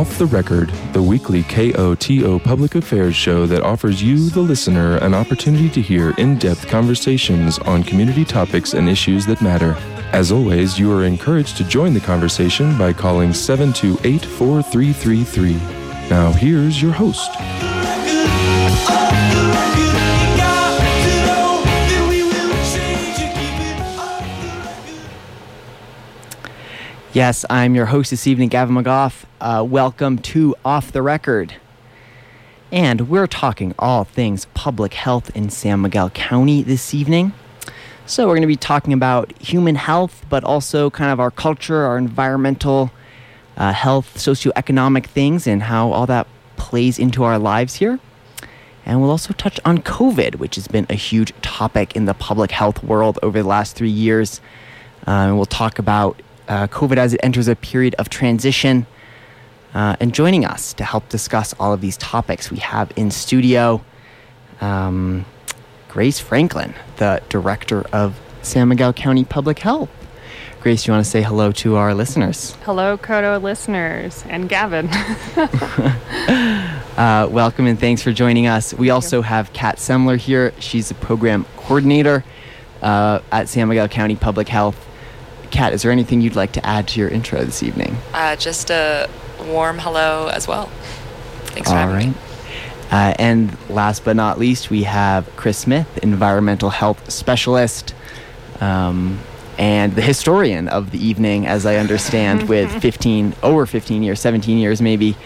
Off the Record, the weekly KOTO public affairs show that offers you, the listener, an opportunity to hear in depth conversations on community topics and issues that matter. As always, you are encouraged to join the conversation by calling 728 4333. Now, here's your host. Yes, I'm your host this evening, Gavin McGough. Uh, welcome to Off the Record. And we're talking all things public health in San Miguel County this evening. So, we're going to be talking about human health, but also kind of our culture, our environmental uh, health, socioeconomic things, and how all that plays into our lives here. And we'll also touch on COVID, which has been a huge topic in the public health world over the last three years. Uh, and we'll talk about uh, COVID as it enters a period of transition. Uh, and joining us to help discuss all of these topics, we have in studio um, Grace Franklin, the director of San Miguel County Public Health. Grace, you want to say hello to our listeners? Hello, Koto listeners, and Gavin. uh, welcome and thanks for joining us. We also have Kat Semler here. She's a program coordinator uh, at San Miguel County Public Health. Kat, is there anything you'd like to add to your intro this evening? Uh, just a warm hello as well. Thanks for All having right. me. Uh, and last but not least, we have Chris Smith, environmental health specialist, um, and the historian of the evening, as I understand, with 15 over 15 years, 17 years maybe,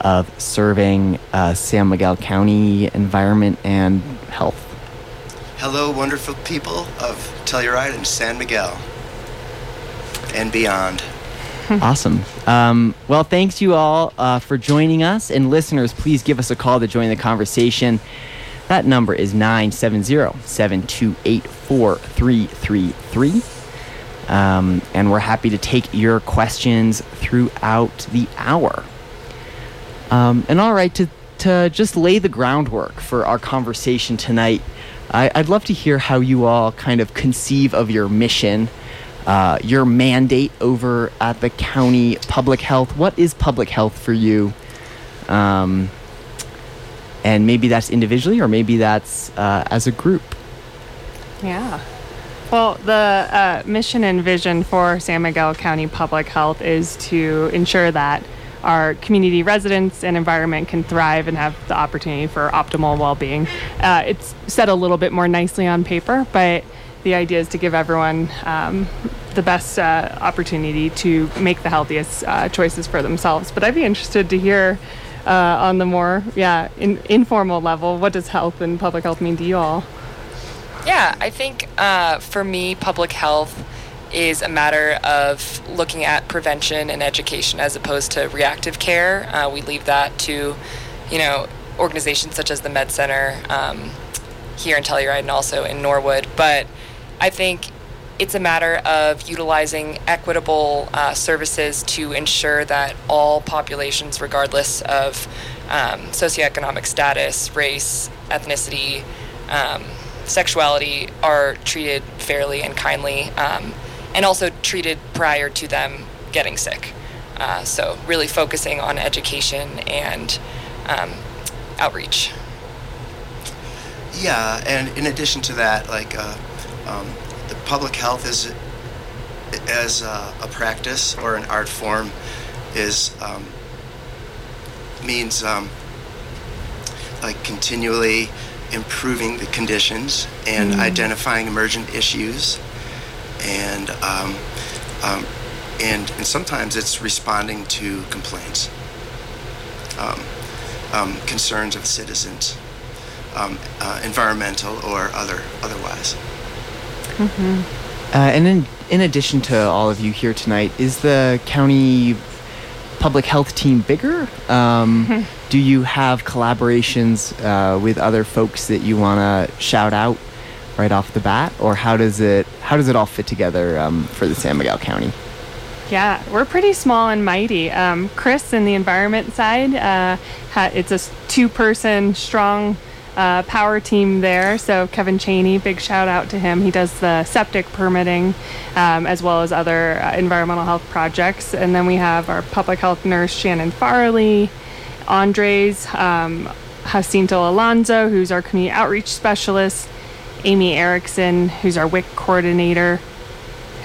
of serving uh, San Miguel County environment and health. Hello, wonderful people of Telluride and San Miguel and beyond. awesome. Um, well, thanks you all uh, for joining us. And listeners, please give us a call to join the conversation. That number is 970 728 4333. Um, and we're happy to take your questions throughout the hour. Um, and all right, to, to just lay the groundwork for our conversation tonight, I, I'd love to hear how you all kind of conceive of your mission, uh, your mandate over at the county public health. What is public health for you? Um, and maybe that's individually, or maybe that's uh, as a group. yeah. Well, the uh, mission and vision for San Miguel County Public Health is to ensure that our community residents and environment can thrive and have the opportunity for optimal well being. Uh, it's said a little bit more nicely on paper, but the idea is to give everyone um, the best uh, opportunity to make the healthiest uh, choices for themselves. But I'd be interested to hear uh, on the more, yeah, in, informal level, what does health and public health mean to you all? Yeah, I think uh, for me, public health is a matter of looking at prevention and education as opposed to reactive care. Uh, we leave that to, you know, organizations such as the Med Center um, here in Telluride and also in Norwood. But I think it's a matter of utilizing equitable uh, services to ensure that all populations, regardless of um, socioeconomic status, race, ethnicity, um, sexuality, are treated fairly and kindly, um, and also treated prior to them getting sick. Uh, so, really focusing on education and um, outreach. Yeah, and in addition to that, like uh, um, the public health is as a, a practice or an art form is um, means um, like continually improving the conditions and identifying emergent issues and um, um, and and sometimes it's responding to complaints um, um, concerns of citizens um, uh, environmental or other otherwise Uh, and in, in addition to all of you here tonight, is the county public health team bigger? Um, do you have collaborations uh, with other folks that you want to shout out right off the bat, or how does it how does it all fit together um, for the San Miguel County? Yeah, we're pretty small and mighty. Um, Chris in the environment side, uh, ha- it's a two-person strong uh, power team there. So Kevin Cheney, big shout out to him. He does the septic permitting um, as well as other uh, environmental health projects. And then we have our public health nurse Shannon Farley, Andres um, Jacinto Alonso, who's our community outreach specialist, Amy Erickson, who's our WIC coordinator.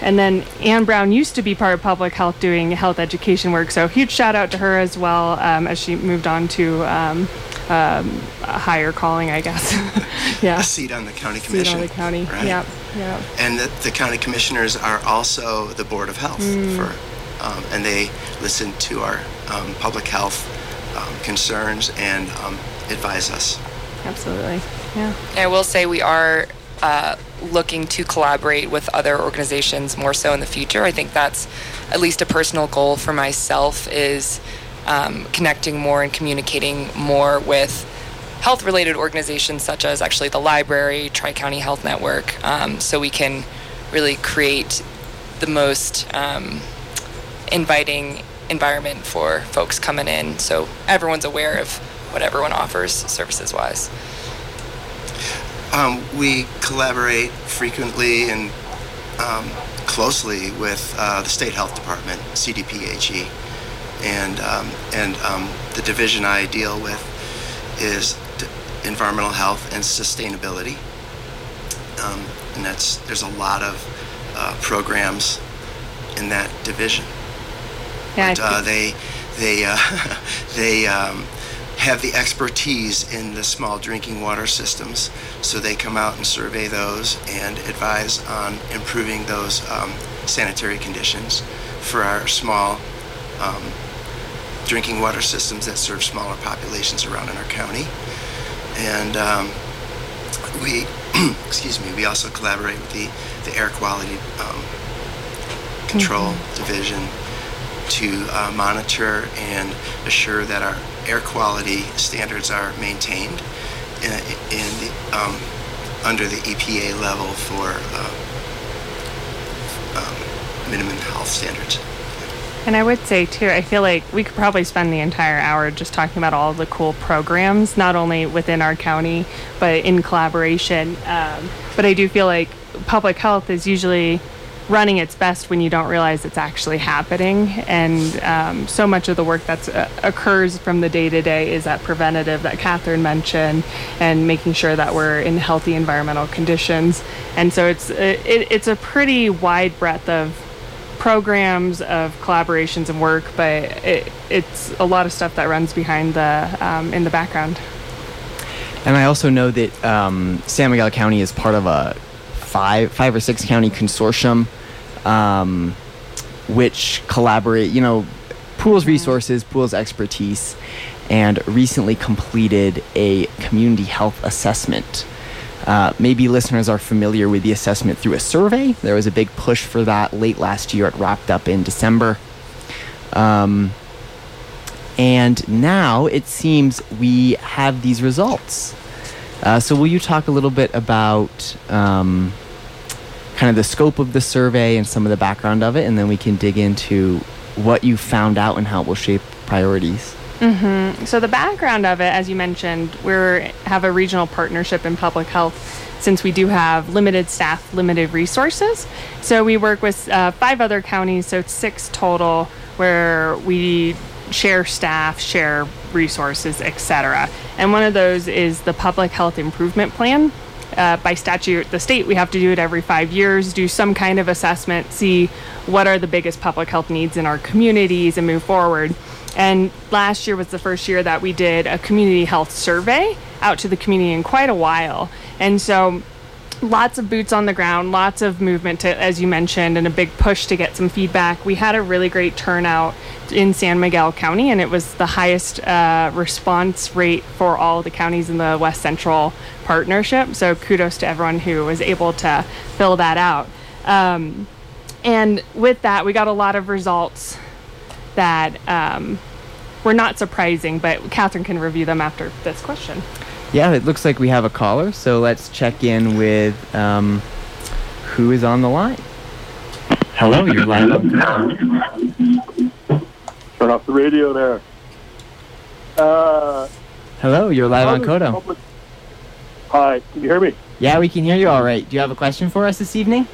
And then Ann Brown used to be part of public health doing health education work. So huge shout out to her as well um, as she moved on to um, a higher calling, I guess. yeah. A seat on the county commission. Seat on the county. Right. Yep. Yep. And the, the county commissioners are also the board of health Mm. for, um, and they listen to our um, public health um, concerns and um, advise us. Absolutely. Yeah. I will say we are uh, looking to collaborate with other organizations more so in the future. I think that's at least a personal goal for myself is um, connecting more and communicating more with health-related organizations such as actually the library, Tri-County Health Network, um, so we can really create the most um, inviting environment for folks coming in so everyone's aware of what everyone offers services-wise. Um, we collaborate frequently and um, closely with uh, the state health department, CDPHE. And um, and um, the division I deal with is d- environmental health and sustainability, um, and that's there's a lot of uh, programs in that division. Yeah. But, uh, they they uh, they um, have the expertise in the small drinking water systems, so they come out and survey those and advise on improving those um, sanitary conditions for our small um, drinking water systems that serve smaller populations around in our county. And um, we, excuse me, we also collaborate with the, the air quality um, control division to uh, monitor and assure that our air quality standards are maintained in, in the, um, under the EPA level for uh, um, minimum health standards. And I would say too, I feel like we could probably spend the entire hour just talking about all the cool programs, not only within our county, but in collaboration. Um, but I do feel like public health is usually running its best when you don't realize it's actually happening. And um, so much of the work that uh, occurs from the day to day is that preventative that Catherine mentioned, and making sure that we're in healthy environmental conditions. And so it's it, it's a pretty wide breadth of programs of collaborations and work, but it, it's a lot of stuff that runs behind the um, in the background. And I also know that um, San Miguel County is part of a five, five or six county consortium, um, which collaborate. You know, pools resources, pools expertise, and recently completed a community health assessment. Uh, maybe listeners are familiar with the assessment through a survey. There was a big push for that late last year. It wrapped up in December. Um, and now it seems we have these results. Uh, so, will you talk a little bit about um, kind of the scope of the survey and some of the background of it, and then we can dig into what you found out and how it will shape priorities? So the background of it, as you mentioned, we have a regional partnership in public health since we do have limited staff, limited resources. So we work with uh, five other counties, so six total, where we share staff, share resources, etc. And one of those is the Public Health Improvement Plan. Uh, by statute, the state, we have to do it every five years, do some kind of assessment, see what are the biggest public health needs in our communities, and move forward. And last year was the first year that we did a community health survey out to the community in quite a while. And so lots of boots on the ground, lots of movement, to, as you mentioned, and a big push to get some feedback. We had a really great turnout in San Miguel County, and it was the highest uh, response rate for all the counties in the West Central partnership. So kudos to everyone who was able to fill that out. Um, and with that, we got a lot of results that um, were not surprising, but Catherine can review them after this question. Yeah, it looks like we have a caller, so let's check in with um, who is on the line. Hello, you're live on. Turn off the radio there. Uh, Hello, you're live on does KOTO. Public, Hi, can you hear me? Yeah, we can hear you all right. Do you have a question for us this evening?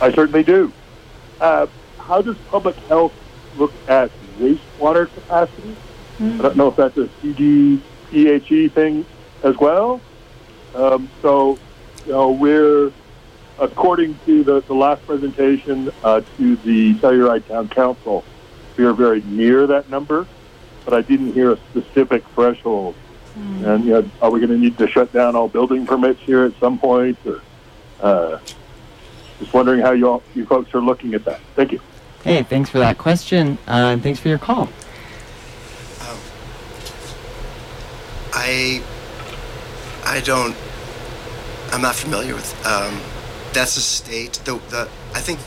I certainly do. Uh, how does public health look at wastewater capacity? I don't know if that's a CDPHE thing as well. Um, so, you know, we're, according to the, the last presentation uh, to the Telluride Town Council, we are very near that number, but I didn't hear a specific threshold. And, you know, are we going to need to shut down all building permits here at some point? Or, uh, just wondering how you all, you folks are looking at that. Thank you. Hey, thanks for that question, uh, and thanks for your call. I I don't I'm not familiar with um, that's a state the the I think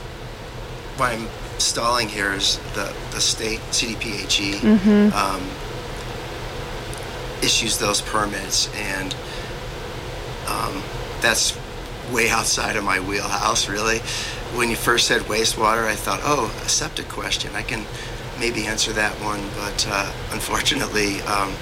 why I'm stalling here is the the state CDPHE um, issues those permits and um, that's way outside of my wheelhouse really when you first said wastewater I thought oh a septic question I can maybe answer that one but uh, unfortunately um,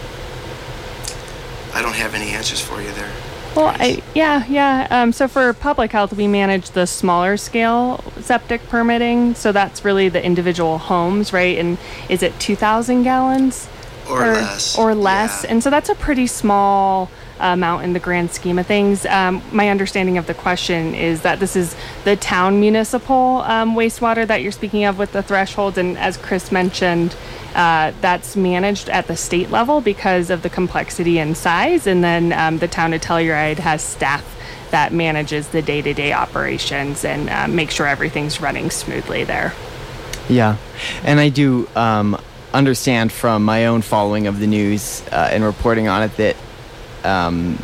I don't have any answers for you there. Well, I, yeah, yeah. Um, so for public health, we manage the smaller scale septic permitting. So that's really the individual homes, right? And is it 2,000 gallons? Or less, Or less. yeah. And so that's a pretty small amount in the grand scheme of things. Um, my understanding of the question is that this is the town municipal um, wastewater that you're speaking of with the thresholds. And as Chris mentioned, uh, that's managed at the state level because of the complexity and size. And then um, the town of Telluride has staff that manages the day to day operations and uh, make sure everything's running smoothly there. Yeah, and I do um, understand from my own following of the news uh, and reporting on it that um,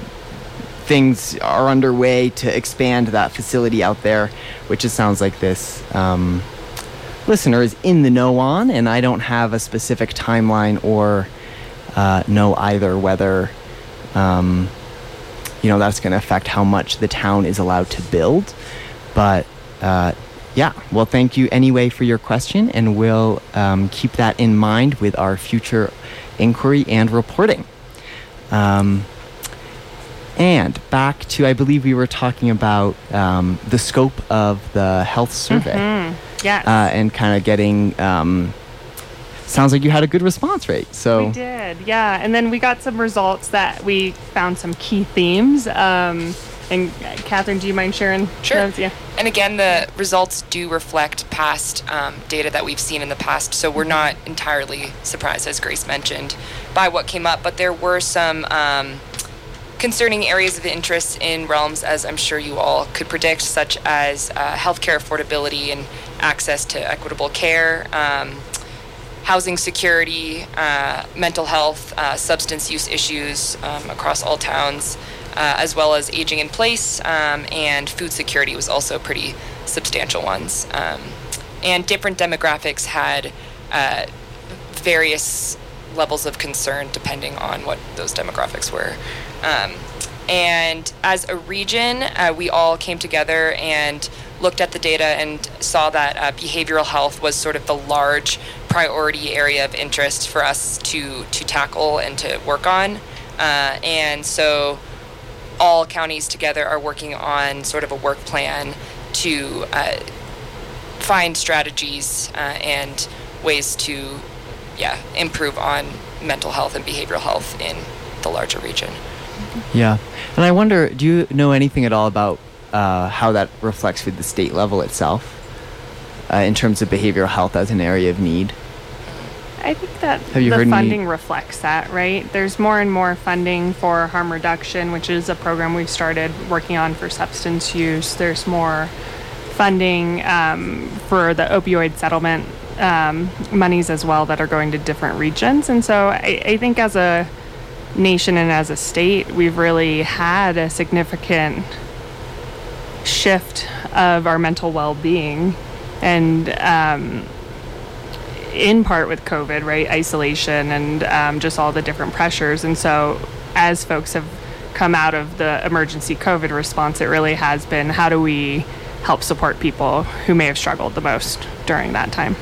things are underway to expand that facility out there, which it sounds like this um, listener is in the know on, and I don't have a specific timeline or uh, know either whether. Um, you know that's going to affect how much the town is allowed to build, but uh, yeah, well, thank you anyway for your question, and we'll um, keep that in mind with our future inquiry and reporting. Um, and back to, I believe we were talking about um, the scope of the health survey Yes. uh, and kind of getting. Um, sounds like you had a good response rate. So We did, yeah. And then we got some results that we found some key themes. Um, and uh, Catherine, do you mind sharing Sure. those? Yeah. And again, the results do reflect past um, data that we've seen in the past, so we're not entirely surprised, as Grace mentioned, by what came up. But there were some um, concerning areas of interest in realms, as I'm sure you all could predict, such as uh, healthcare affordability and access to equitable care. Um, housing security, uh, mental health, uh, substance use issues um, across all towns, uh, as well as aging in place um, and food security was also pretty substantial ones. Um, and different demographics had uh, various levels of concern depending on what those demographics were. Um, and as a region, uh, we all came together and looked at the data and saw that uh, behavioral health was sort of the large priority area of interest for us to to tackle and to work on. Uh, and so, all counties together are working on sort of a work plan to uh, find strategies uh, and ways to, yeah, improve on mental health and behavioral health in the larger region. Yeah, and I wonder, do you know anything at all about uh, how that reflects with the state level itself, uh, in terms of behavioral health as an area of need? I think that the funding reflects that, right? There's more and more funding for harm reduction, which is a program we've started working on for substance use. There's more funding um, for the opioid settlement um, monies as well that are going to different regions. And so I, I think as a nation and as a state, we've really had a significant shift of our mental well-being. And um, in part with covid right isolation and um, just all the different pressures. And so as folks have come out of the emergency covid response it really has been how do we help support people who may have struggled the most during that time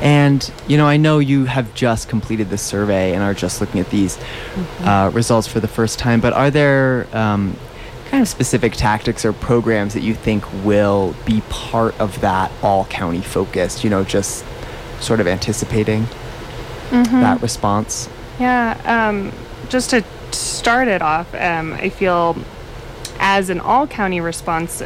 And, you know, I know you have just completed the survey and are just looking at these Mm-hmm. uh, results for the first time, but are there um, kind of specific tactics or programs that you think will be part of that all county focused, you know, just sort of anticipating Mm-hmm. that response? Yeah, um, just to start it off, um, I feel as an all county response,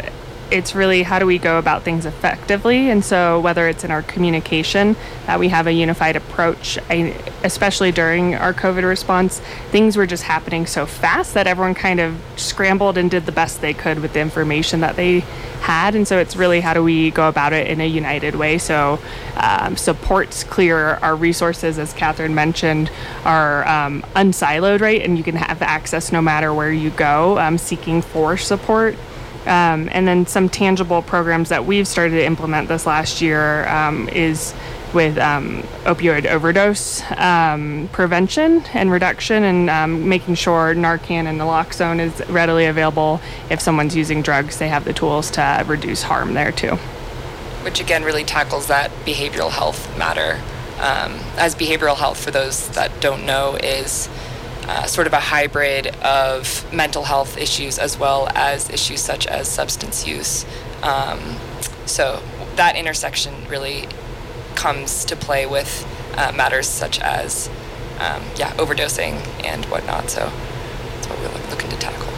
it's really how do we go about things effectively. And so, whether it's in our communication, that we have a unified approach, I, especially during our COVID response, things were just happening so fast that everyone kind of scrambled and did the best they could with the information that they had. And so, it's really how do we go about it in a united way. So, um, supports clear our resources, as Catherine mentioned, are um, unsiloed, right? And you can have access no matter where you go, um, seeking for support. Um, and then some tangible programs that we've started to implement this last year um, is with um, opioid overdose um, prevention and reduction, and um, making sure Narcan and naloxone is readily available. If someone's using drugs, they have the tools to reduce harm there too. which again really tackles that behavioral health matter. Um, as behavioral health, for those that don't know, is uh, sort of a hybrid of mental health issues as well as issues such as substance use. Um, so that intersection really comes to play with uh, matters such as, um, yeah, overdosing and whatnot. So that's what we're look- looking to tackle.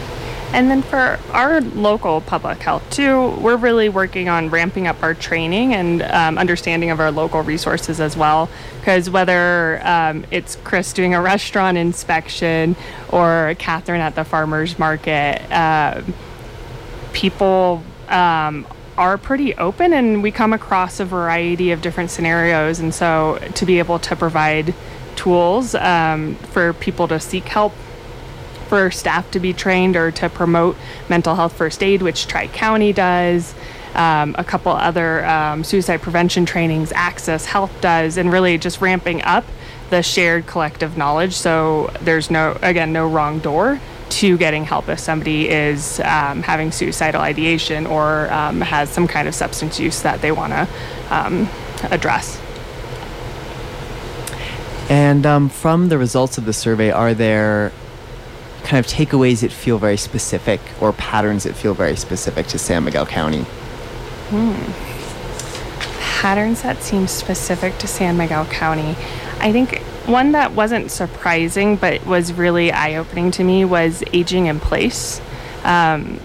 And then for our local public health too, we're really working on ramping up our training and um, understanding of our local resources as well. Because whether um, it's Chris doing a restaurant inspection or Catherine at the farmers market, uh, people um, are pretty open and we come across a variety of different scenarios. And so to be able to provide tools um, for people to seek help for staff to be trained or to promote mental health first aid, which Tri County does. Um, a couple other um, suicide prevention trainings, Access Health does, and really just ramping up the shared collective knowledge. So there's no, again, no wrong door to getting help if somebody is um, having suicidal ideation or um, has some kind of substance use that they want to um, address. And um, from the results of the survey, are there kind of takeaways that feel very specific or patterns that feel very specific to San Miguel County? patterns that seem specific to San Miguel County. I think one that wasn't surprising but was really eye opening to me was aging in place. Um,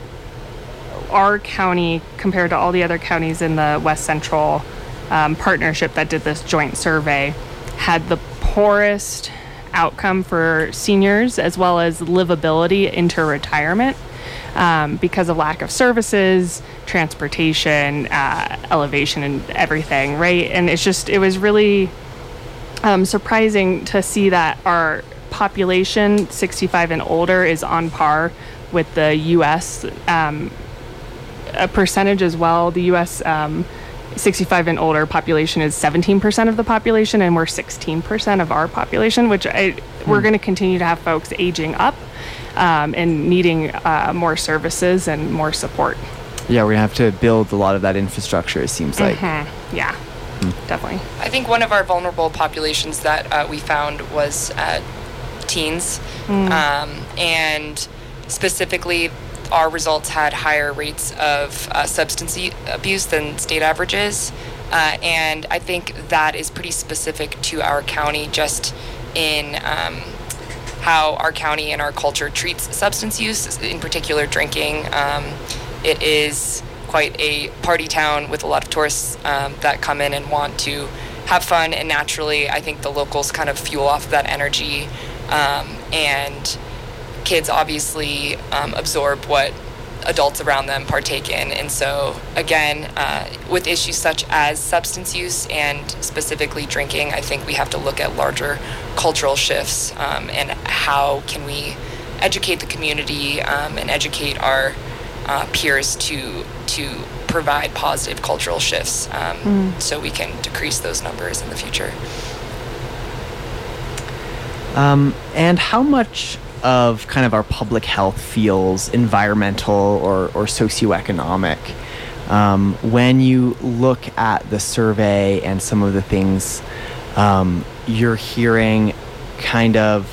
our county, compared to all the other counties in the West Central um, partnership that did this joint survey, had the poorest outcome for seniors as well as livability into retirement um, because of lack of services, transportation, uh, elevation, and everything, right? And it's just, it was really um, surprising to see that our population, 65 and older, is on par with the US um, a percentage as well. The US um, 65 and older population is 17% of the population, and we're 16% of our population, which I, we're going to continue to have folks aging up um, and needing uh, more services and more support. Yeah, we're gonna have to build a lot of that infrastructure. It seems like. Yeah, definitely. I think one of our vulnerable populations that uh, we found was uh, teens, um, and specifically, our results had higher rates of uh, substance abuse than state averages, uh, and I think that is pretty specific to our county, just in. Um, how our county and our culture treats substance use, in particular drinking. Um, it is quite a party town with a lot of tourists um, that come in and want to have fun, and naturally, I think the locals kind of fuel off that energy, um, and kids obviously um, absorb what adults around them partake in. And so, again, uh, with issues such as substance use and specifically drinking, I think we have to look at larger cultural shifts um, and how can we educate the community um, and educate our uh, peers to to provide positive cultural shifts um, so we can decrease those numbers in the future. Um, and how much of kind of our public health feels environmental or, or socioeconomic? Um, when you look at the survey and some of the things um, you're hearing, kind of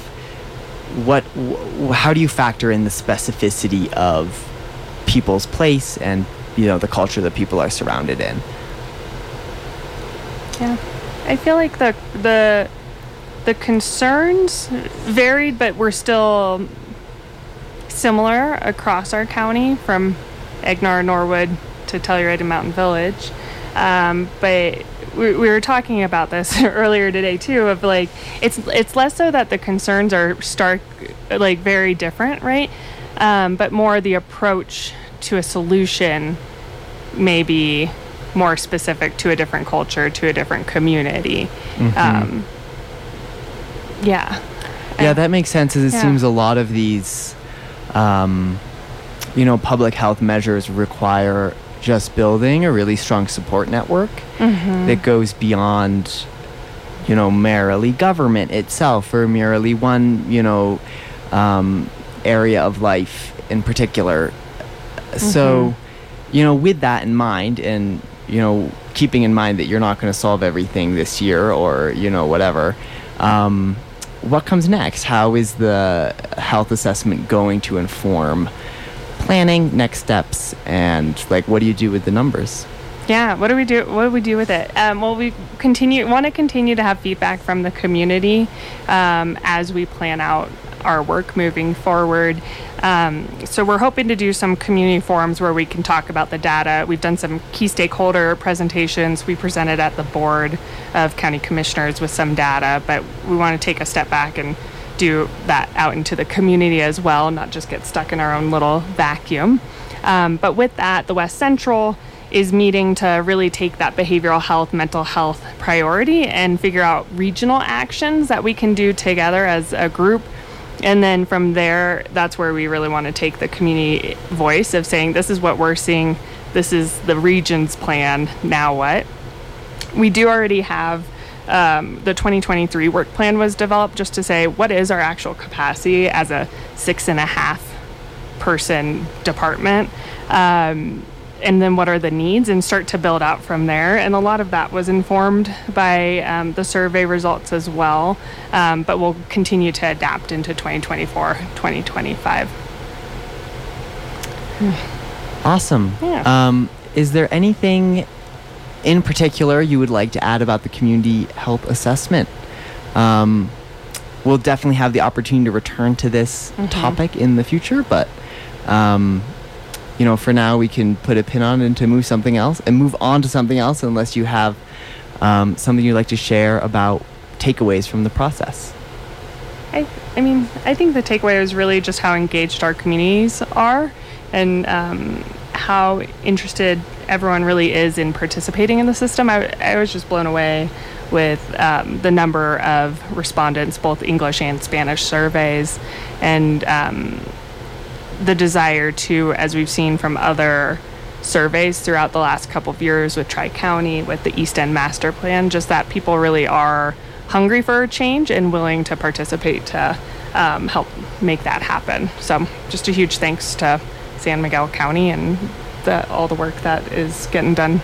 what, wh- how do you factor in the specificity of people's place and you know the culture that people are surrounded in? Yeah, I feel like the the the concerns varied, but we're still similar across our county from Egnar, Norwood to Telluride and Mountain Village. Um, but we, we were talking about this earlier today too. Of like, it's it's less so that the concerns are stark, like very different, right? Um, but more the approach to a solution may be more specific to a different culture, to a different community. Um, yeah. Yeah, that makes sense. As it Yeah. seems a lot of these, um, you know, public health measures require just building a really strong support network Mm-hmm. that goes beyond, you know, merely government itself or merely one, you know, um, area of life in particular. So, you know, with that in mind, and you know, keeping in mind that you're not going to solve everything this year or you know whatever. Um, what comes next? How is the health assessment going to inform planning, next steps, and like what do you do with the numbers? Yeah, what do we do? What do we do with it? Um, well, we continue want to continue to have feedback from the community um, as we plan out our work moving forward. Um, so we're hoping to do some community forums where we can talk about the data. We've done some key stakeholder presentations. We presented at the board of county commissioners with some data, but we want to take a step back and do that out into the community as well, not just get stuck in our own little vacuum. Um, but with that, the West Central is meeting to really take that behavioral health, mental health priority and figure out regional actions that we can do together as a group. And then from there, that's where we really want to take the community voice of saying, this is what we're seeing, this is the region's plan, now what? we do already have um, the 2023 work plan was developed just to say what is our actual capacity as a six and a half person department? Um, and then what are the needs and start to build out from there and a lot of that was informed by um, the survey results as well um, but we'll continue to adapt into 2024 2025 Awesome. Yeah. Um, is there anything in particular you would like to add about the community health assessment? Um, we'll definitely have the opportunity to return to this Mm-hmm. topic in the future, but um, you know, for now we can put a pin on it and to move something else and move on to something else, unless you have um, something you'd like to share about takeaways from the process. I, I mean, I think the takeaway is really just how engaged our communities are and um, how interested everyone really is in participating in the system. I, I was just blown away with um, the number of respondents, both English and Spanish surveys, and um, the desire to, as we've seen from other surveys throughout the last couple of years with Tri County, with the East End Master Plan, just that people really are hungry for change and willing to participate to um, help make that happen. So, just a huge thanks to San Miguel County and the, all the work that is getting done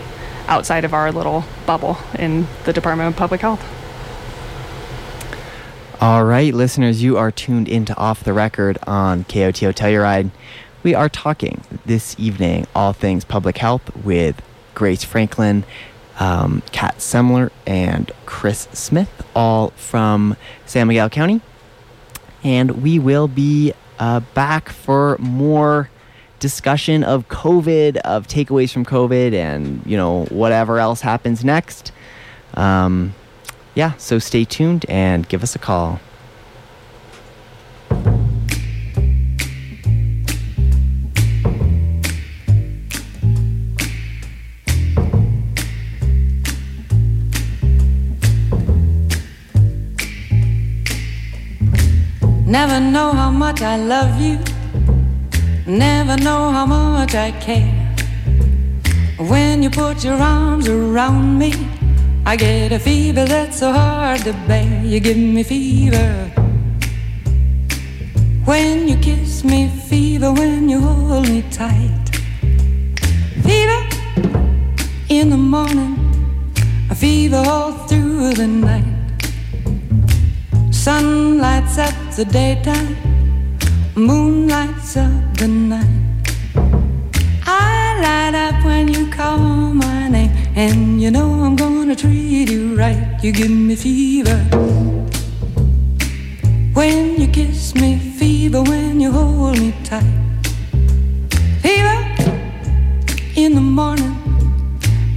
outside of our little bubble in the Department of Public Health. All right, listeners, you are tuned into Off the Record on KOTO Telluride. We are talking this evening all things public health with Grace Franklin, um, Kat Semler, and Chris Smith, all from San Miguel County. And we will be uh, back for more discussion of COVID, of takeaways from COVID, and you know whatever else happens next. Um, yeah, so stay tuned and give us a call. Never know how much I love you. Never know how much I care. When you put your arms around me, I get a fever that's so hard to bear. You give me fever. When you kiss me, fever. When you hold me tight, fever. in the morning, a fever all through the night. Sun lights up the daytime, moon lights up the night. I light up when you call my name, and you know I'm gonna treat you right. You give me fever when you kiss me, fever when you hold me tight. Fever in the morning,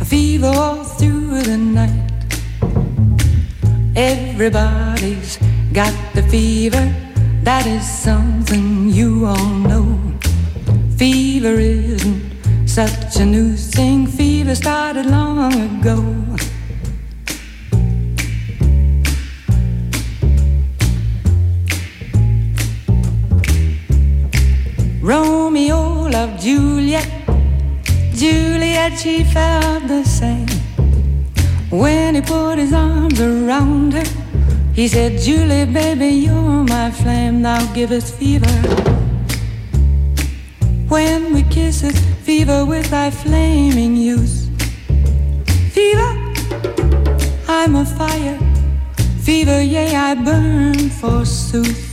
a fever all through the night. Everybody's got the fever, that is something you all know. Fever isn't such a new thing, fever started long ago. Romeo loved Juliet, Juliet, she felt the same. When he put his arms around her, he said, Julie, baby, you're my flame, now givest fever. When we kiss it, fever with thy flaming youth. Fever, I'm a fire. Fever, yea, I burn forsooth.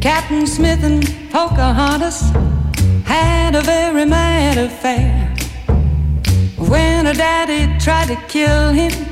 Captain Smith and Pocahontas had a very mad affair. When her daddy tried to kill him,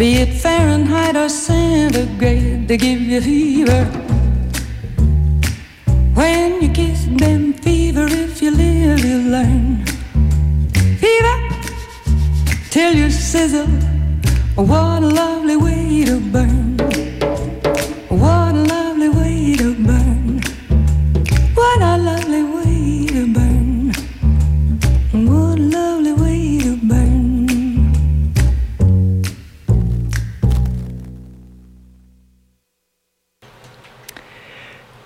be it Fahrenheit or centigrade, they give you fever. When you kiss them, fever, if you live, you learn. Fever, till you sizzle. What a lovely way to burn.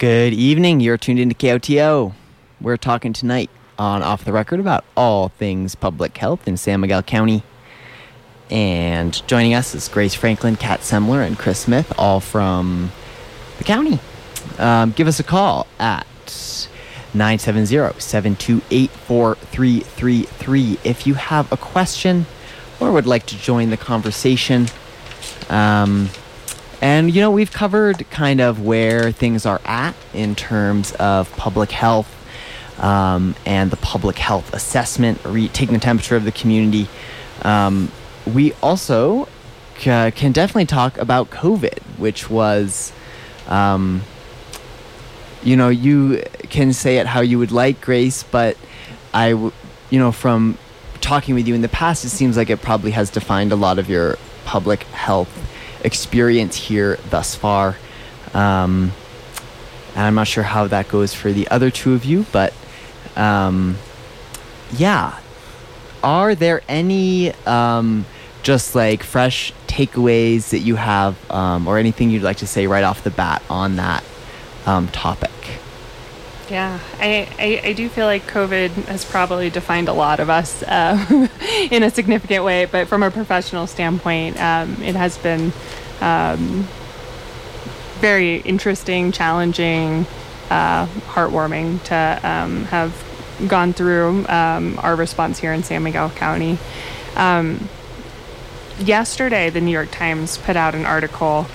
Good evening. You're tuned into KOTO. We're talking tonight on Off the Record about all things public health in San Miguel County. And joining us is Grace Franklin, Kat Semler, and Chris Smith, all from the county. Um, give us a call at 970-728-4333 if you have a question or would like to join the conversation. Um, and you know, we've covered kind of where things are at in terms of public health um, and the public health assessment, re- taking the temperature of the community. Um, we also ca- can definitely talk about COVID, which was, um, you know, you can say it how you would like, Grace, but I, w- you know, from talking with you in the past, it seems like it probably has defined a lot of your public health experience here thus far. Um, and I'm not sure how that goes for the other two of you, but um, yeah. Are there any um, just like fresh takeaways that you have, um, or anything you'd like to say right off the bat on that um, topic? Yeah, I, I, I do feel like COVID has probably defined a lot of us uh, in a significant way, but from a professional standpoint, um, it has been um, very interesting, challenging, uh, heartwarming to um, have gone through um, our response here in San Miguel County. Um, yesterday, the New York Times put out an article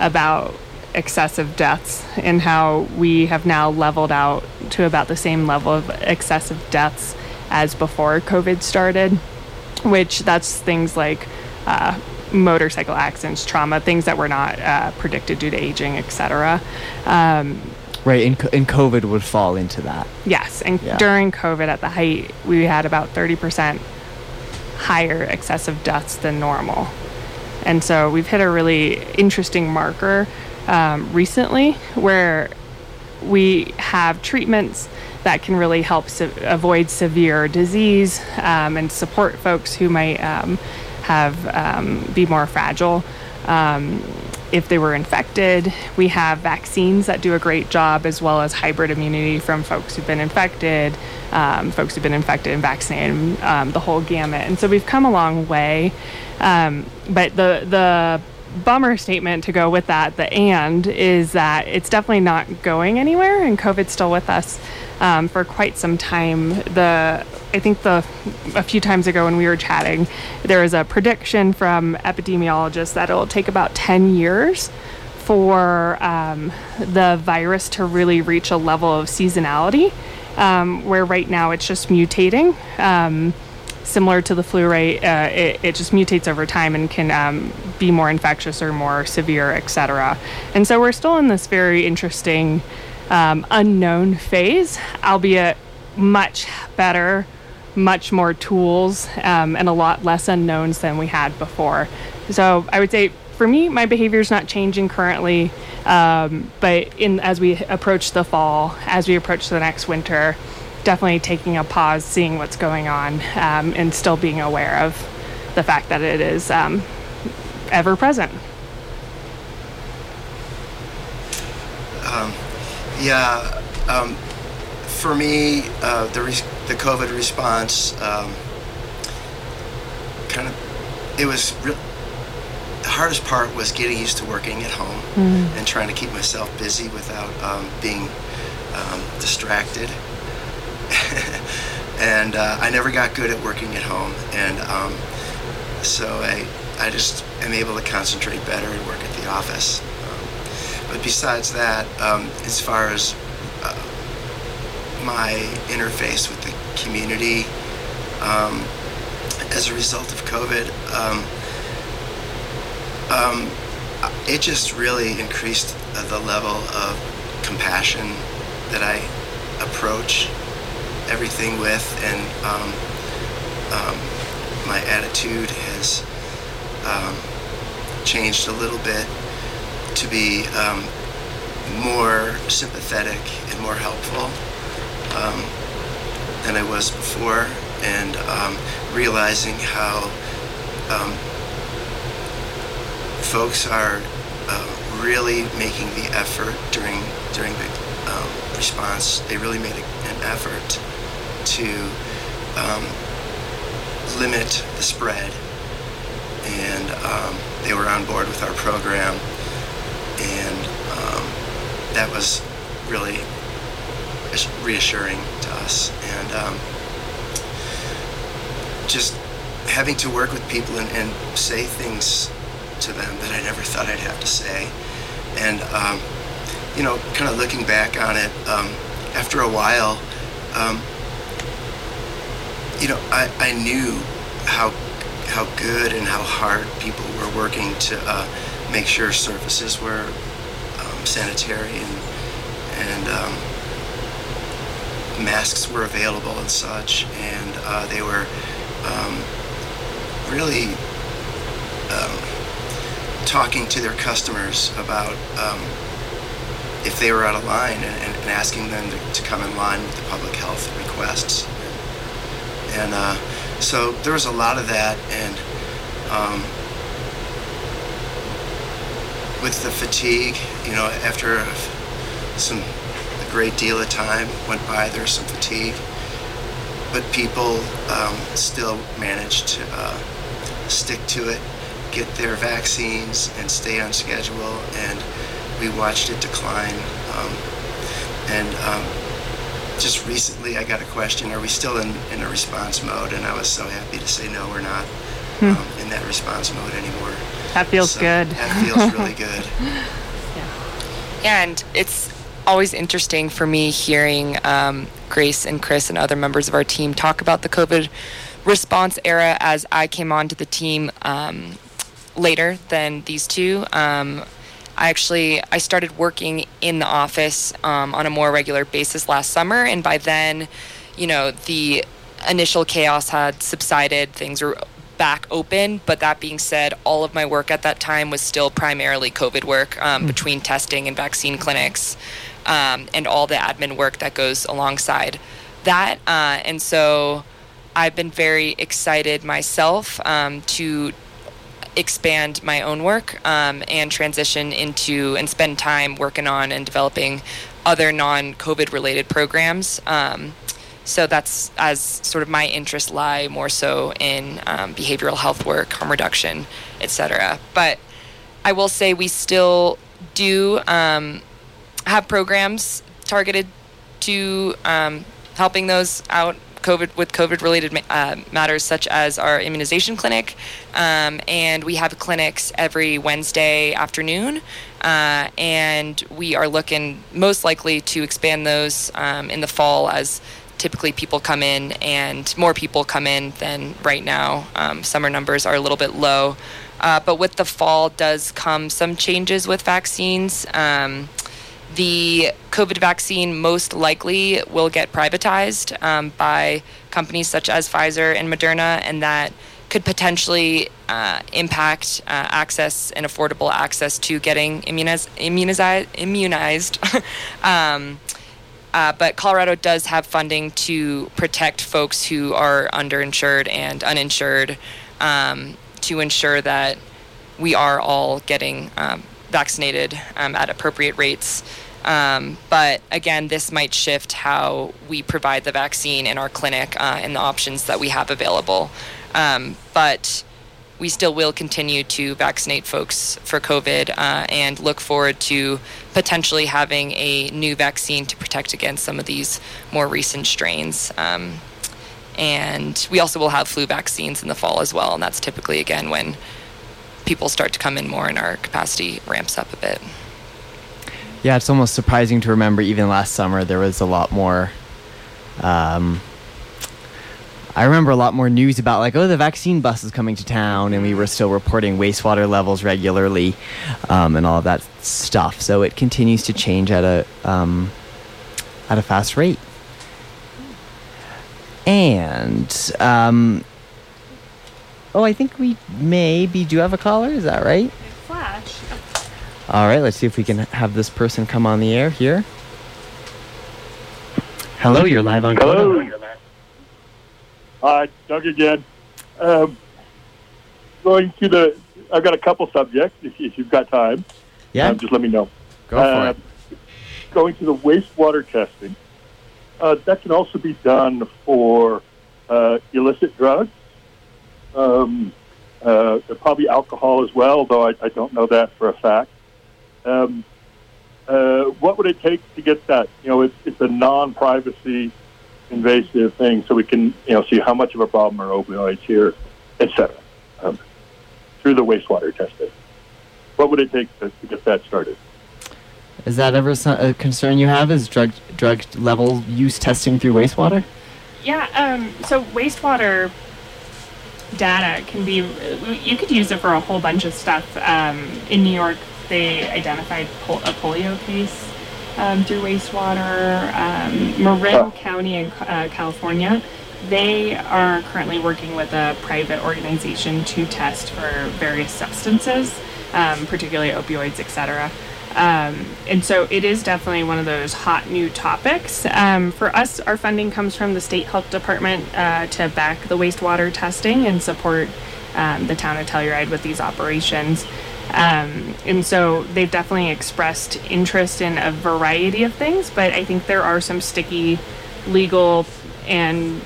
about excessive deaths and how we have now leveled out to about the same level of excessive deaths as before COVID started, which that's things like uh, motorcycle accidents, trauma, things that were not uh, predicted due to aging, etc. Um, Right, and, and COVID would fall into that. Yes, and Yeah. during COVID at the height, we had about 30% higher excessive deaths than normal. And so we've hit a really interesting marker um, recently where we have treatments that can really help se- avoid severe disease um, and support folks who might um, have um, be more fragile. Um, if they were infected, we have vaccines that do a great job, as well as hybrid immunity from folks who've been infected, um, folks who've been infected and vaccinated, um, the whole gamut. And so we've come a long way. but the the bummer statement to go with that, the and, is that it's definitely not going anywhere, and COVID's still with us um, for quite some time. The I think the a few times ago when we were chatting, there was a prediction from epidemiologists that it'll take about 10 years for um, the virus to really reach a level of seasonality, um, where right now it's just mutating. Similar to the flu rate, uh, it, it, just mutates over time and can um, be more infectious or more severe, etc. And so we're still in this very interesting um, unknown phase, albeit much better, much more tools, um, and a lot less unknowns than we had before. So I would say for me, my behavior is not changing currently, um, but in as we approach the fall, as we approach the next winter, definitely taking a pause, seeing what's going on, um, and still being aware of the fact that it is um, ever present. Um, yeah, um, for me, uh, the re- the COVID response um, kind of it was re- the hardest part was getting used to working at home mm. and trying to keep myself busy without um, being um, distracted. and uh, I never got good at working at home, and um, so I I just am able to concentrate better and work at the office. But besides that, um, as far as uh, my interface with the community, um, as a result of COVID, um, um it just really increased the level of compassion that I approach everything with, and um, um, my attitude has changed a little bit to be um, more sympathetic and more helpful um, than I was before, and um, realizing how um, folks are uh, really making the effort during during the um, response. They really made a, an effort to um, limit the spread, and they were on board with our program and um, that was really reassuring to us. And um, just having to work with people and, and, say things to them that I never thought I'd have to say. And, um, you know, kind of looking back on it, um, after a while, um, you know, I, I knew how how good and how hard people were working to uh, make sure surfaces were um, sanitary and, and um, masks were available and such. And uh, they were um, really um, talking to their customers about um, if they were out of line and, and, asking them to, to, come in line with the public health requests. And uh, so there was a lot of that. And um, with the fatigue, you know, after some a great deal of time went by, there's some fatigue, but people um, still managed to uh, stick to it, get their vaccines, and stay on schedule. And we watched it decline. Um, and um, just recently, I got a question: Are we still in, in a response mode? And I was so happy to say no, we're not hmm. Um, in that response mode anymore. That feels so good. That feels really good. yeah. And it's always interesting for me hearing um, Grace and Chris and other members of our team talk about the COVID response era as I came onto the team um, later than these two. Um, I actually I started working in the office um, on a more regular basis last summer, and by then, you know, the initial chaos had subsided. Things were back open. But that being said, all of my work at that time was still primarily COVID work um, mm. between testing and vaccine clinics um, and all the admin work that goes alongside that. Uh, and so I've been very excited myself um, to expand my own work um, and transition into and spend time working on and developing other non COVID related programs. Um, so that's as sort of my interests lie more so in um, behavioral health work, harm reduction, etc. But I will say we still do um, have programs targeted to um, helping those out COVID with COVID related uh, matters such as our immunization clinic, um, and we have clinics every Wednesday afternoon, uh, and we are looking most likely to expand those um, in the fall as typically people come in and more people come in than right now. Um, summer numbers are a little bit low, uh, but with the fall does come some changes with vaccines. The COVID vaccine most likely will get privatized um, by companies such as Pfizer and Moderna, and that could potentially uh, impact uh, access and affordable access to getting immuniz- immunized. um, uh, but Colorado does have funding to protect folks who are underinsured and uninsured um, to ensure that we are all getting um, vaccinated um, at appropriate rates. Um, but again, this might shift how we provide the vaccine in our clinic uh, and the options that we have available. Um, but we still will continue to vaccinate folks for COVID uh, and look forward to potentially having a new vaccine to protect against some of these more recent strains. Um, and we also will have flu vaccines in the fall as well, and that's typically again when people start to come in more and our capacity ramps up a bit. Yeah, it's almost surprising to remember even last summer there was a lot more um, I remember a lot more news about like, oh, the vaccine bus is coming to town, and we were still reporting wastewater levels regularly, um, and all of that stuff. So it continues to change at a um, at a fast rate. And um, oh, I think we maybe do have a caller. Is that right? Flash. All right, let's see if we can have this person come on the air here. Hello, you're live on. Hello. Hi, Doug again. Um, going to the, I've got a couple subjects if, if you've got time. Yeah. Um, just let me know. Go for uh, it. Going to the wastewater testing. Uh, that can also be done for uh, illicit drugs. Um, uh, probably alcohol as well, though I, I, don't know that for a fact. Um, uh, what would it take to get that? You know, it's, it's a non-privacy invasive thing so we can you know see how much of a problem are opioids here, etc. Um, through the wastewater testing. What would it take to, to, get that started? Is that ever a concern you have? Is drug drug level use testing through wastewater? Yeah. Um, so wastewater data can be you could use it for a whole bunch of stuff. Um, in New York, they identified pol- a polio case um, through wastewater. Um, Marin County in uh, California, they are currently working with a private organization to test for various substances, um, particularly opioids, etc. Um, and so it is definitely one of those hot new topics. Um, for us, our funding comes from the state health department uh, to back the wastewater testing and support um, the town of Telluride with these operations. Um, and so they've definitely expressed interest in a variety of things, but I think there are some sticky legal and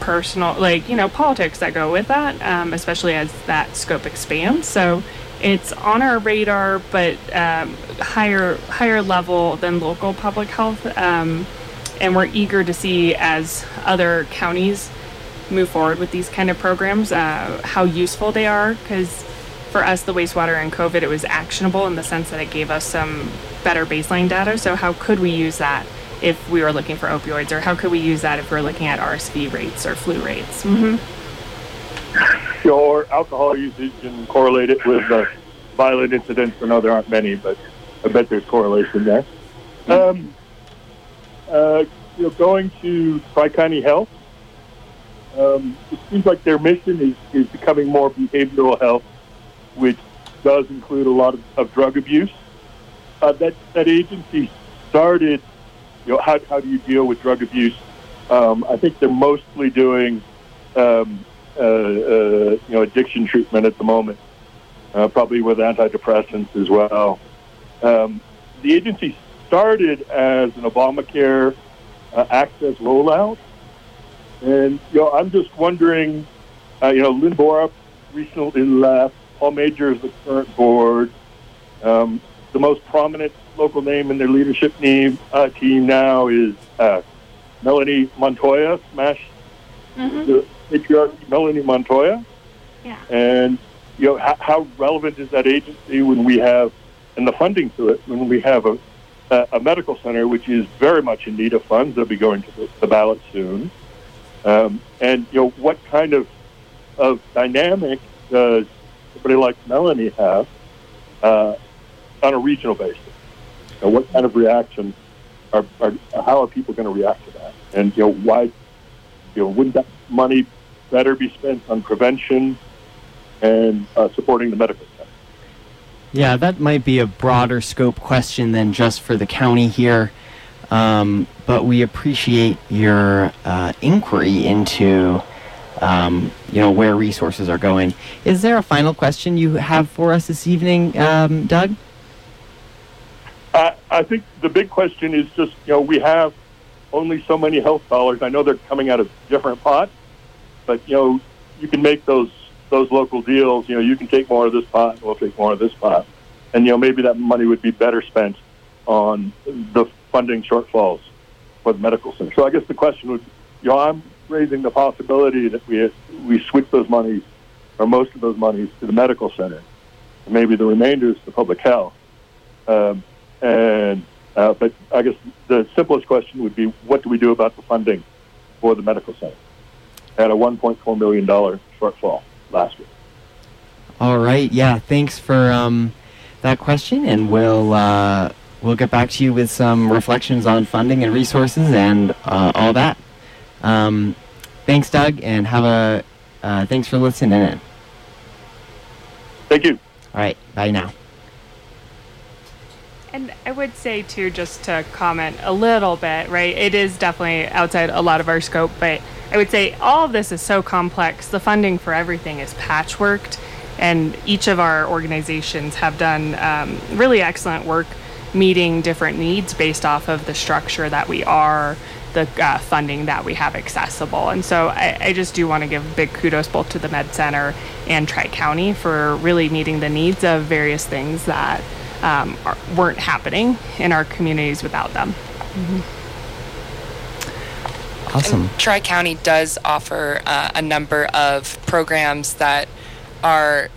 personal, like, you know, politics that go with that, um, especially as that scope expands. So it's on our radar, but um, higher higher level than local public health. Um, and we're eager to see as other counties move forward with these kind of programs, uh, how useful they are, because for us, the wastewater and COVID, it was actionable in the sense that it gave us some better baseline data. So, how could we use that if we were looking for opioids, or how could we use that if we are looking at RSV rates or flu rates? Mm-hmm. Your alcohol usage and correlate it with uh, violent incidents. I know there aren't many, but I bet there's correlation there. Mm-hmm. Um, uh, you know, going to Tri County Health, Um, it seems like their mission is, is becoming more behavioral health, which does include a lot of, of drug abuse. Uh, that that agency started. You know, how, how do you deal with drug abuse? Um, I think they're mostly doing, um, uh, uh, you know, addiction treatment at the moment, uh, probably with antidepressants as well. Um, the agency started as an Obamacare uh, access rollout, and you know, I'm just wondering, uh, you know, Lynn Borup recently left. Paul Major is the current board. Um, the most prominent local name in their leadership name, uh, team now is uh, Melanie Montoya, Smash Mm-hmm. the patriarch Melanie Montoya. Yeah. And you know how, how relevant is that agency when we have and the funding to it when we have a a, a medical center which is very much in need of funds. They'll be going to the, the ballot soon. Um, and you know what kind of of dynamic does somebody like Melanie have uh, on a regional basis? You know, what kind of reaction are, are how are people going to react to that? And you know why you know, wouldn't that money better be spent on prevention and uh, supporting the medical center? Yeah, that might be a broader scope question than just for the county here. Um, but we appreciate your uh, inquiry into, um, you know, where resources are going. Is there a final question you have for us this evening, um, Doug? I, I think the big question is just, you know, we have only so many health dollars. I know they're coming out of different pots, but, you know, you can make those those local deals. You know, you can take more of this pot, we'll take more of this pot. And, you know, maybe that money would be better spent on the funding shortfalls for the medical center. So I guess the question would, you know, I'm raising the possibility that we we switch those monies, or most of those monies, to the medical center. Maybe the remainder is to public health. Um, and uh, but I guess the simplest question would be, what do we do about the funding for the medical center? At a 1.4 million dollar shortfall last year. All right. Yeah. Thanks for um, that question, and we'll uh, we'll get back to you with some reflections on funding and resources and uh, all that. Um, thanks, Doug, and have a uh, thanks for listening in. Thank you. All right. Bye now. And I would say too, just to comment a little bit, right? It is definitely outside a lot of our scope, but I would say all of this is so complex. The funding for everything is patchworked, and each of our organizations have done um, really excellent work meeting different needs based off of the structure that we are, the uh, funding that we have accessible. And so I, I just do want to give big kudos both to the Med Center and Tri County for really meeting the needs of various things that um, are, weren't happening in our communities without them. Awesome. Tri County does offer uh, a number of programs that are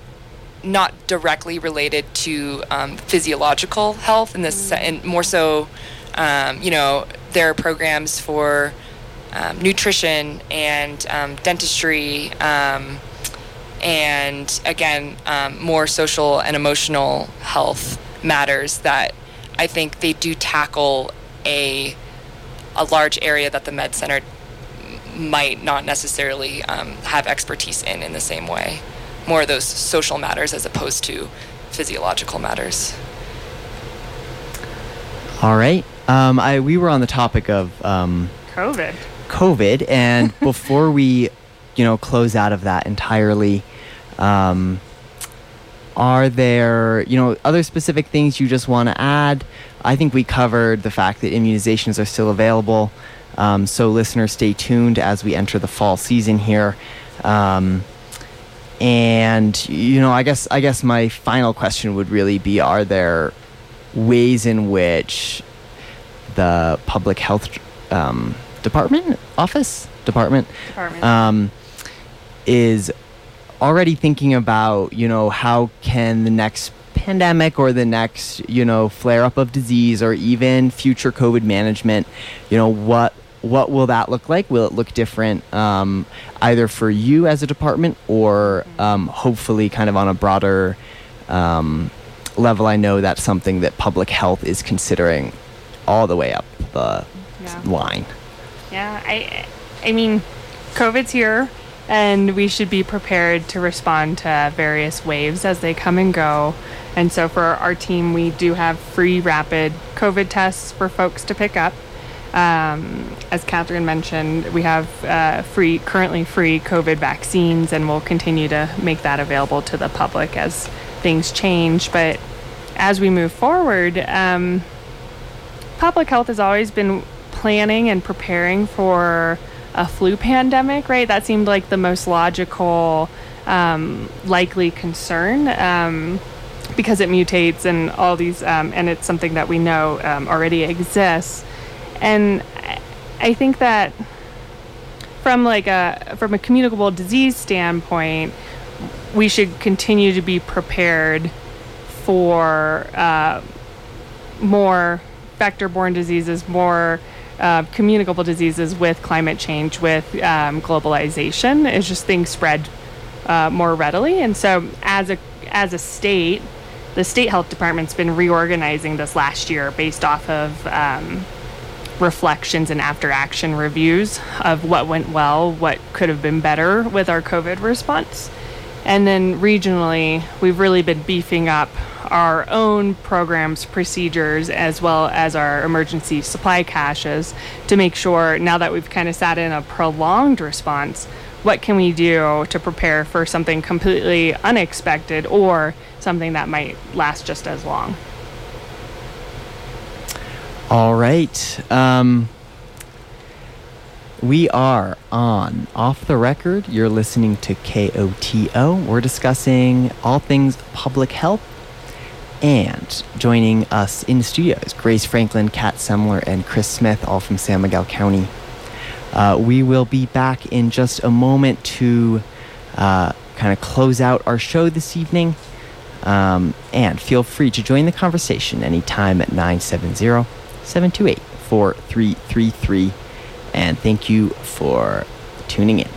not directly related to um, physiological health, in this, and more so, um, you know, there are programs for um, nutrition and um, dentistry, um, and again, um, more social and emotional health matters that I think they do tackle a a large area that the med center might not necessarily um, have expertise in in the same way. More of those social matters as opposed to physiological matters. All right. Um, I we were on the topic of um, COVID. COVID, and before we, you know, close out of that entirely, um, are there, you know, other specific things you just want to add? I think we covered the fact that immunizations are still available. Um, so listeners, stay tuned as we enter the fall season here. Um, and you know, I guess I guess my final question would really be: Are there ways in which the public health um, department, office, department, Department. um, is already thinking about, you know, how can the next pandemic or the next, you know, flare up of disease or even future COVID management, you know, what what will that look like? Will it look different um, either for you as a department or um, hopefully kind of on a broader um, level? I know that's something that public health is considering all the way up the Yeah. line. Yeah, I, I mean, COVID's here, and we should be prepared to respond to various waves as they come and go. And so for our team, we do have free rapid COVID tests for folks to pick up. Um, as Catherine mentioned, we have uh, free, currently free COVID vaccines, and we'll continue to make that available to the public as things change. But as we move forward, um, public health has always been planning and preparing for a flu pandemic, right? That seemed like the most logical, um, likely concern um, because it mutates and all these, um, and it's something that we know um, already exists. And I think that from like a from a communicable disease standpoint, we should continue to be prepared for uh, more vector-borne diseases, more uh, communicable diseases with climate change, with um, globalization. It's just things spread uh, more readily, and so as a as a state, the state health department's been reorganizing this last year based off of um, reflections and after action reviews of what went well, what could have been better with our COVID response. And then regionally, we've really been beefing up our own programs, procedures, as well as our emergency supply caches to make sure now that we've kind of sat in a prolonged response, what can we do to prepare for something completely unexpected or something that might last just as long? All right. Um, we are on Off the Record. You're listening to KOTO. We're discussing all things public health. And joining us in the studio is Grace Franklin, Kat Semler, and Chris Smith, all from San Miguel County. Uh, we will be back in just a moment to uh, kind of close out our show this evening. Um, and feel free to join the conversation anytime at 970 728 4333. And thank you for tuning in.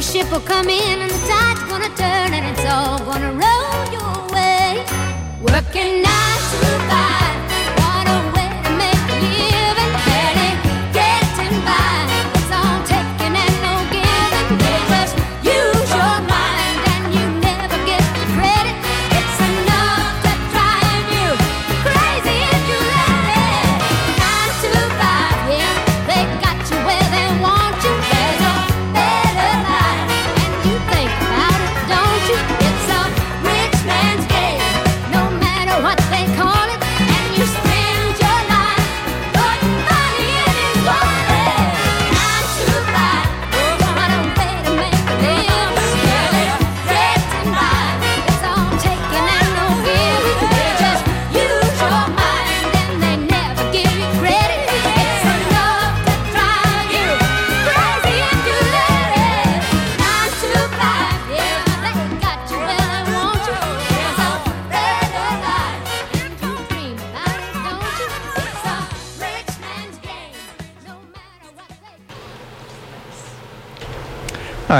your ship will come in and the tide's gonna turn and it's all gonna roll your way. Working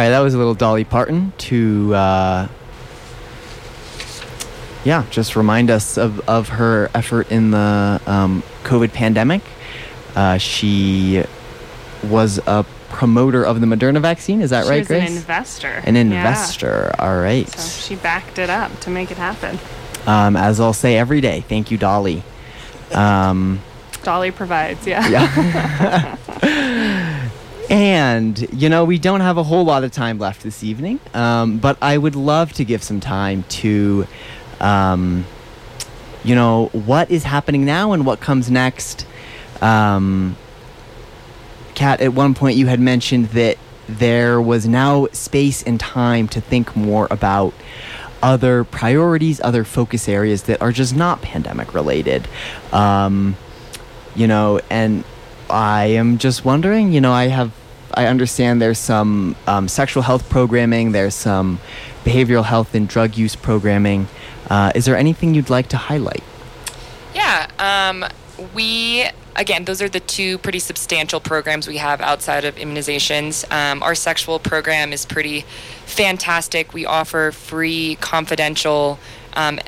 right, that was a little Dolly Parton to uh, yeah, just remind us of, of her effort in the um, COVID pandemic. Uh, she was a promoter of the Moderna vaccine. Is that she right, was Grace? an investor. An Yeah. investor. All right. So she backed it up to make it happen. Um, as I'll say every day, thank you, Dolly. Um, Dolly provides, yeah. yeah. and, you know, we don't have a whole lot of time left this evening, um, but I would love to give some time to, um, you know, what is happening now and what comes next. Um, Kat, at one point you had mentioned that there was now space and time to think more about other priorities, other focus areas that are just not pandemic related. Um, you know, and I am just wondering, you know, I have, I understand there's some um, sexual health programming, there's some behavioral health and drug use programming. Uh, is there anything you'd like to highlight? Yeah, um, we again, those are the two pretty substantial programs we have outside of immunizations. Um, our sexual program is pretty fantastic. We offer free, confidential. Um,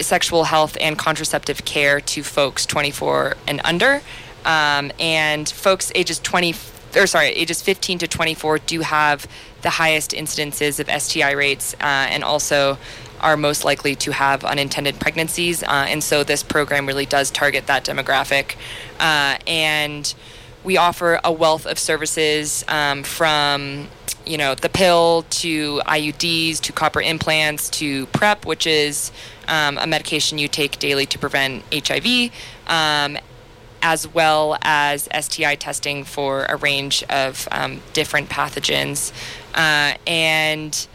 sexual health and contraceptive care to folks 24 and under um, and folks ages 20 or sorry ages 15 to 24 do have the highest incidences of sti rates uh, and also are most likely to have unintended pregnancies uh, and so this program really does target that demographic. Uh, and we offer a wealth of services um, from you know the pill to IUDs to copper implants to PrEP, which is um, a medication you take daily to prevent HIV, um, as well as STI testing for a range of um, different pathogens. Uh, and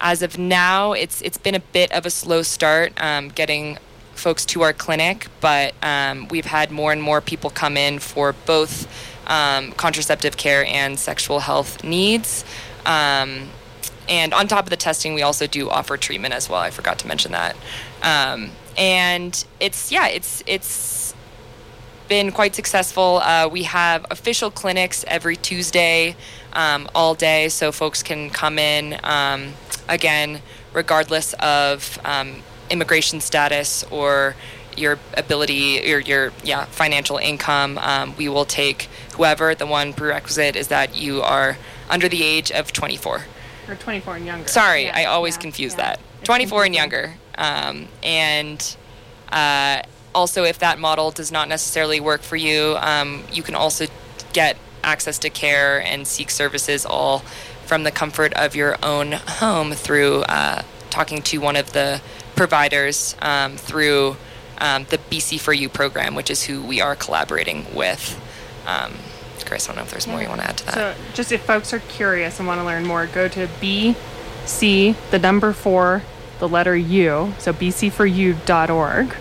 as of now, it's it's been a bit of a slow start um, getting folks to our clinic, but um, we've had more and more people come in for both um, contraceptive care and sexual health needs. Um, and on top of the testing, we also do offer treatment as well. I forgot to mention that. Um, and it's yeah, it's it's been quite successful. Uh, we have official clinics every Tuesday, um, all day, so folks can come in. Um, again, regardless of um, immigration status or your ability or your yeah financial income, um, we will take whoever. The one prerequisite is that you are under the age of 24. Or 24 and younger. Sorry, Yeah, I always yeah, confuse yeah. that. It's 24 and younger. Um, and uh, also, if that model does not necessarily work for you, um, you can also get access to care and seek services all from the comfort of your own home through uh, talking to one of the providers um, through um, the BC for You program, which is who we are collaborating with. Um, Chris, I don't know if there's more you want to add to that. So, just if folks are curious and want to learn more, go to BC, the number four, the letter U, so bc4u.org.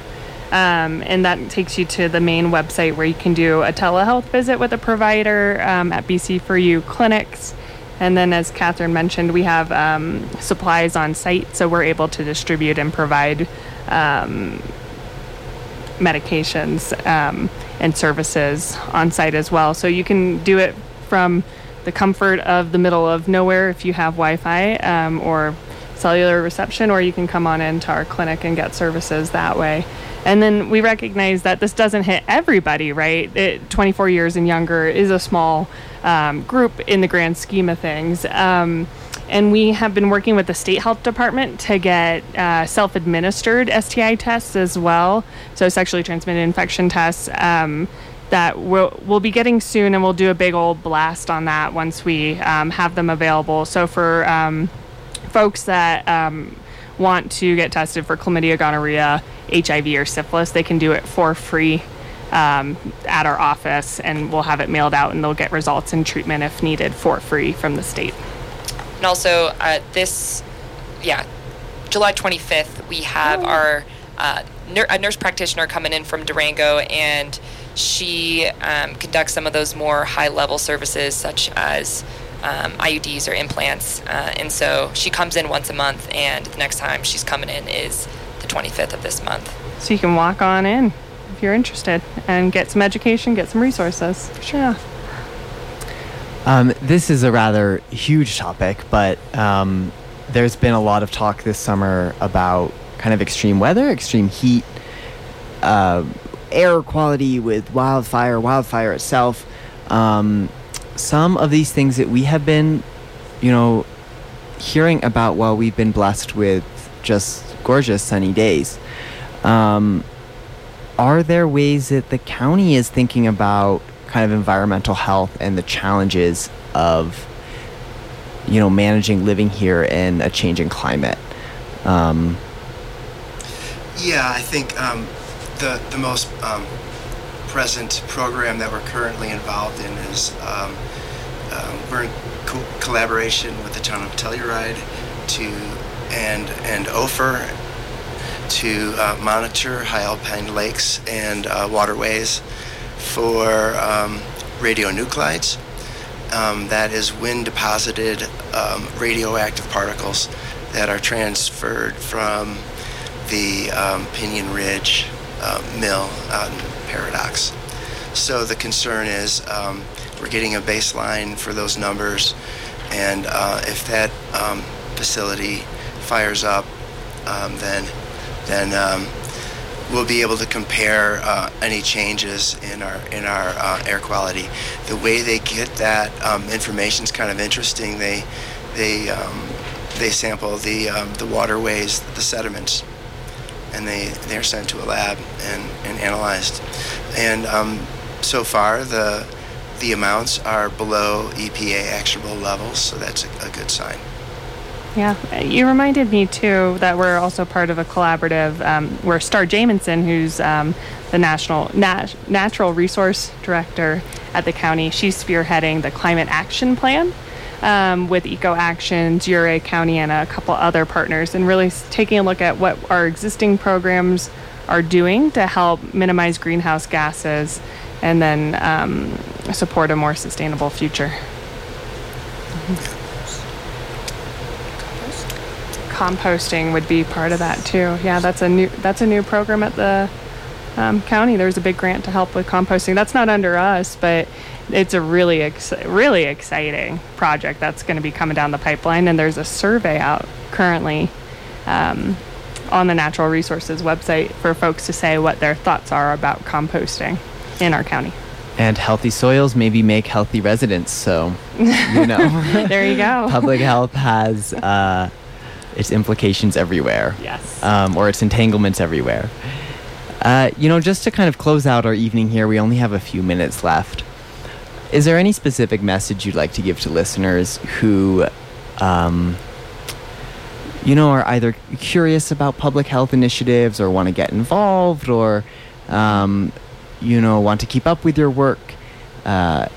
Um, and that takes you to the main website where you can do a telehealth visit with a provider um, at BC4U clinics. And then, as Catherine mentioned, we have um, supplies on site, so we're able to distribute and provide um, medications um, and services on site as well. So you can do it from the comfort of the middle of nowhere if you have Wi Fi um, or cellular reception, or you can come on into our clinic and get services that way. And then we recognize that this doesn't hit everybody, right? It, 24 years and younger is a small um, group in the grand scheme of things. Um, and we have been working with the state health department to get uh, self-administered STI tests as well, so sexually transmitted infection tests um, that we'll, we'll be getting soon, and we'll do a big old blast on that once we um, have them available. So for um, folks that um, want to get tested for chlamydia, gonorrhea, HIV, or syphilis, they can do it for free um, at our office, and we'll have it mailed out, and they'll get results and treatment if needed for free from the state. And also, uh, this, yeah, July 25th, we have our uh, nur- a nurse practitioner coming in from Durango, and she um, conducts some of those more high level services, such as um, IUDs or implants. Uh, and so she comes in once a month, and the next time she's coming in is the 25th of this month. So you can walk on in if you're interested and get some education, get some resources. Sure. Um, this is a rather huge topic, but um, there's been a lot of talk this summer about kind of extreme weather, extreme heat, uh, air quality with wildfire, wildfire itself. Um, some of these things that we have been, you know, hearing about while we've been blessed with just gorgeous sunny days. Um, are there ways that the county is thinking about kind of environmental health and the challenges of you know managing living here in a changing climate um, Yeah, I think um, the the most um, present program that we're currently involved in is um, um, we're in co- collaboration with the town of Telluride to and and Ophir to uh, monitor high alpine lakes and uh, waterways for um, radionuclides. Um, that is wind deposited um, radioactive particles that are transferred from the um, Piñon Ridge uh, mill out in Paradox. So the concern is um, we're getting a baseline for those numbers, and uh, if that um, facility fires up, um, then then um, we'll be able to compare uh, any changes in our in our uh, air quality. The way they get that um, information is kind of interesting. They they um, they sample the the waterways, the sediments, and they they're sent to a lab and, and analyzed. And um, so far the the amounts are below EPA actionable levels, so that's a, a good sign. Yeah, you reminded me too that we're also part of a collaborative um, where Star Jamison, who's um, the national nat- natural resource director at the county, she's spearheading the climate action plan um, with Eco Actions, Ouray County, and a couple other partners, and really taking a look at what our existing programs are doing to help minimize greenhouse gases and then um, support a more sustainable future. composting would be part of that too. Yeah, that's a new that's a new program at the um, county. There's a big grant to help with composting. That's not under us, but it's a really ex- really exciting project that's going to be coming down the pipeline. And there's a survey out currently um, on the Natural Resources website for folks to say what their thoughts are about composting in our county. and healthy soils maybe make healthy residents so you know There you go. public health has uh, its implications everywhere Yes. um, or its entanglements everywhere. Uh, you know, just to kind of close out our evening here, we only have a few minutes left. Is there any specific message you'd like to give to listeners who, um, you know, are either curious about public health initiatives or want to get involved or, um, you know, want to keep up with your work, uh,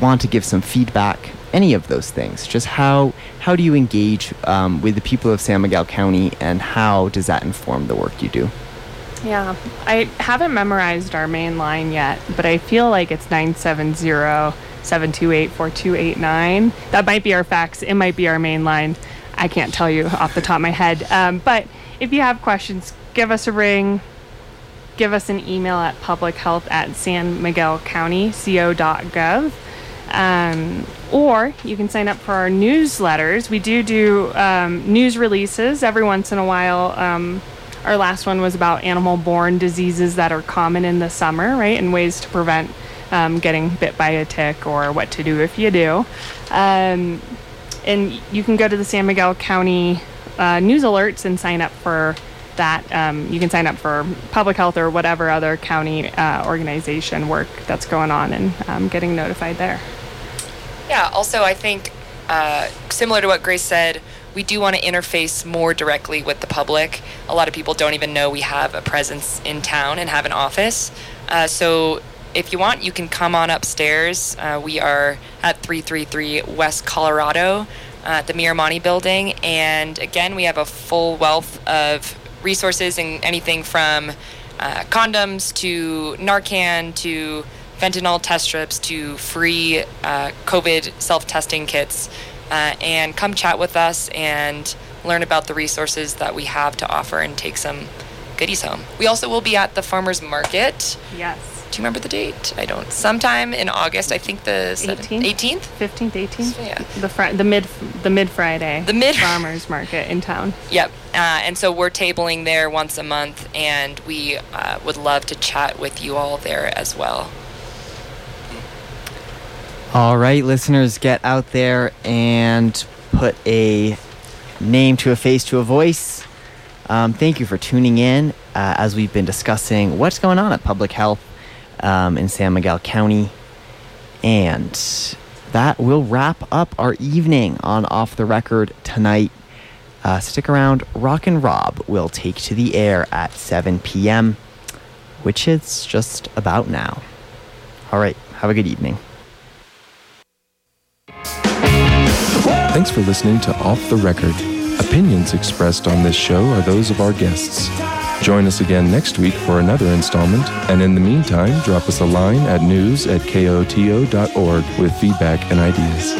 want to give some feedback, any of those things? Just how how do you engage um, with the people of San Miguel County, and how does that inform the work you do? Yeah, I haven't memorized our main line yet, but I feel like it's 970 728 4289. That might be our fax, it might be our main line. I can't tell you off the top of my head. Um, but if you have questions, give us a ring. Give us an email at publichealth at san miguel county co.gov. Um, or you can sign up for our newsletters. We do do um, news releases every once in a while. Um, our last one was about animal borne diseases that are common in the summer, right? And ways to prevent um, getting bit by a tick or what to do if you do. Um, and you can go to the San Miguel County uh, news alerts and sign up for that. Um, you can sign up for public health or whatever other county uh, organization work that's going on and um, getting notified there. Yeah, also, I think uh, similar to what Grace said, we do want to interface more directly with the public. A lot of people don't even know we have a presence in town and have an office. Uh, so if you want, you can come on upstairs. Uh, we are at 333 West Colorado uh, the Miramonte building. And again, we have a full wealth of resources and anything from uh, condoms to Narcan to fentanyl test strips to free uh, COVID self testing kits. Uh, and come chat with us and learn about the resources that we have to offer and take some goodies home. We also will be at the farmers market Yes. do you remember the date? I don't. Sometime in August, I think the 18th? 18th? 15th, 18th. So, yeah. The fri- the mid the mid Friday. The mid- farmers market in town. Yep. Uh, and so we're tabling there once a month, and we uh, would love to chat with you all there as well. All right, listeners, get out there and put a name to a face to a voice. Um, thank you for tuning in uh, as we've been discussing what's going on at Public Health um, in San Miguel County. And that will wrap up our evening on Off the Record tonight. Uh, stick around. Rock and Rob will take to the air at 7 p.m., which is just about now. All right, have a good evening. Thanks for listening to Off the Record. Opinions expressed on this show are those of our guests. Join us again next week for another installment, and in the meantime, drop us a line at news at koto.org with feedback and ideas.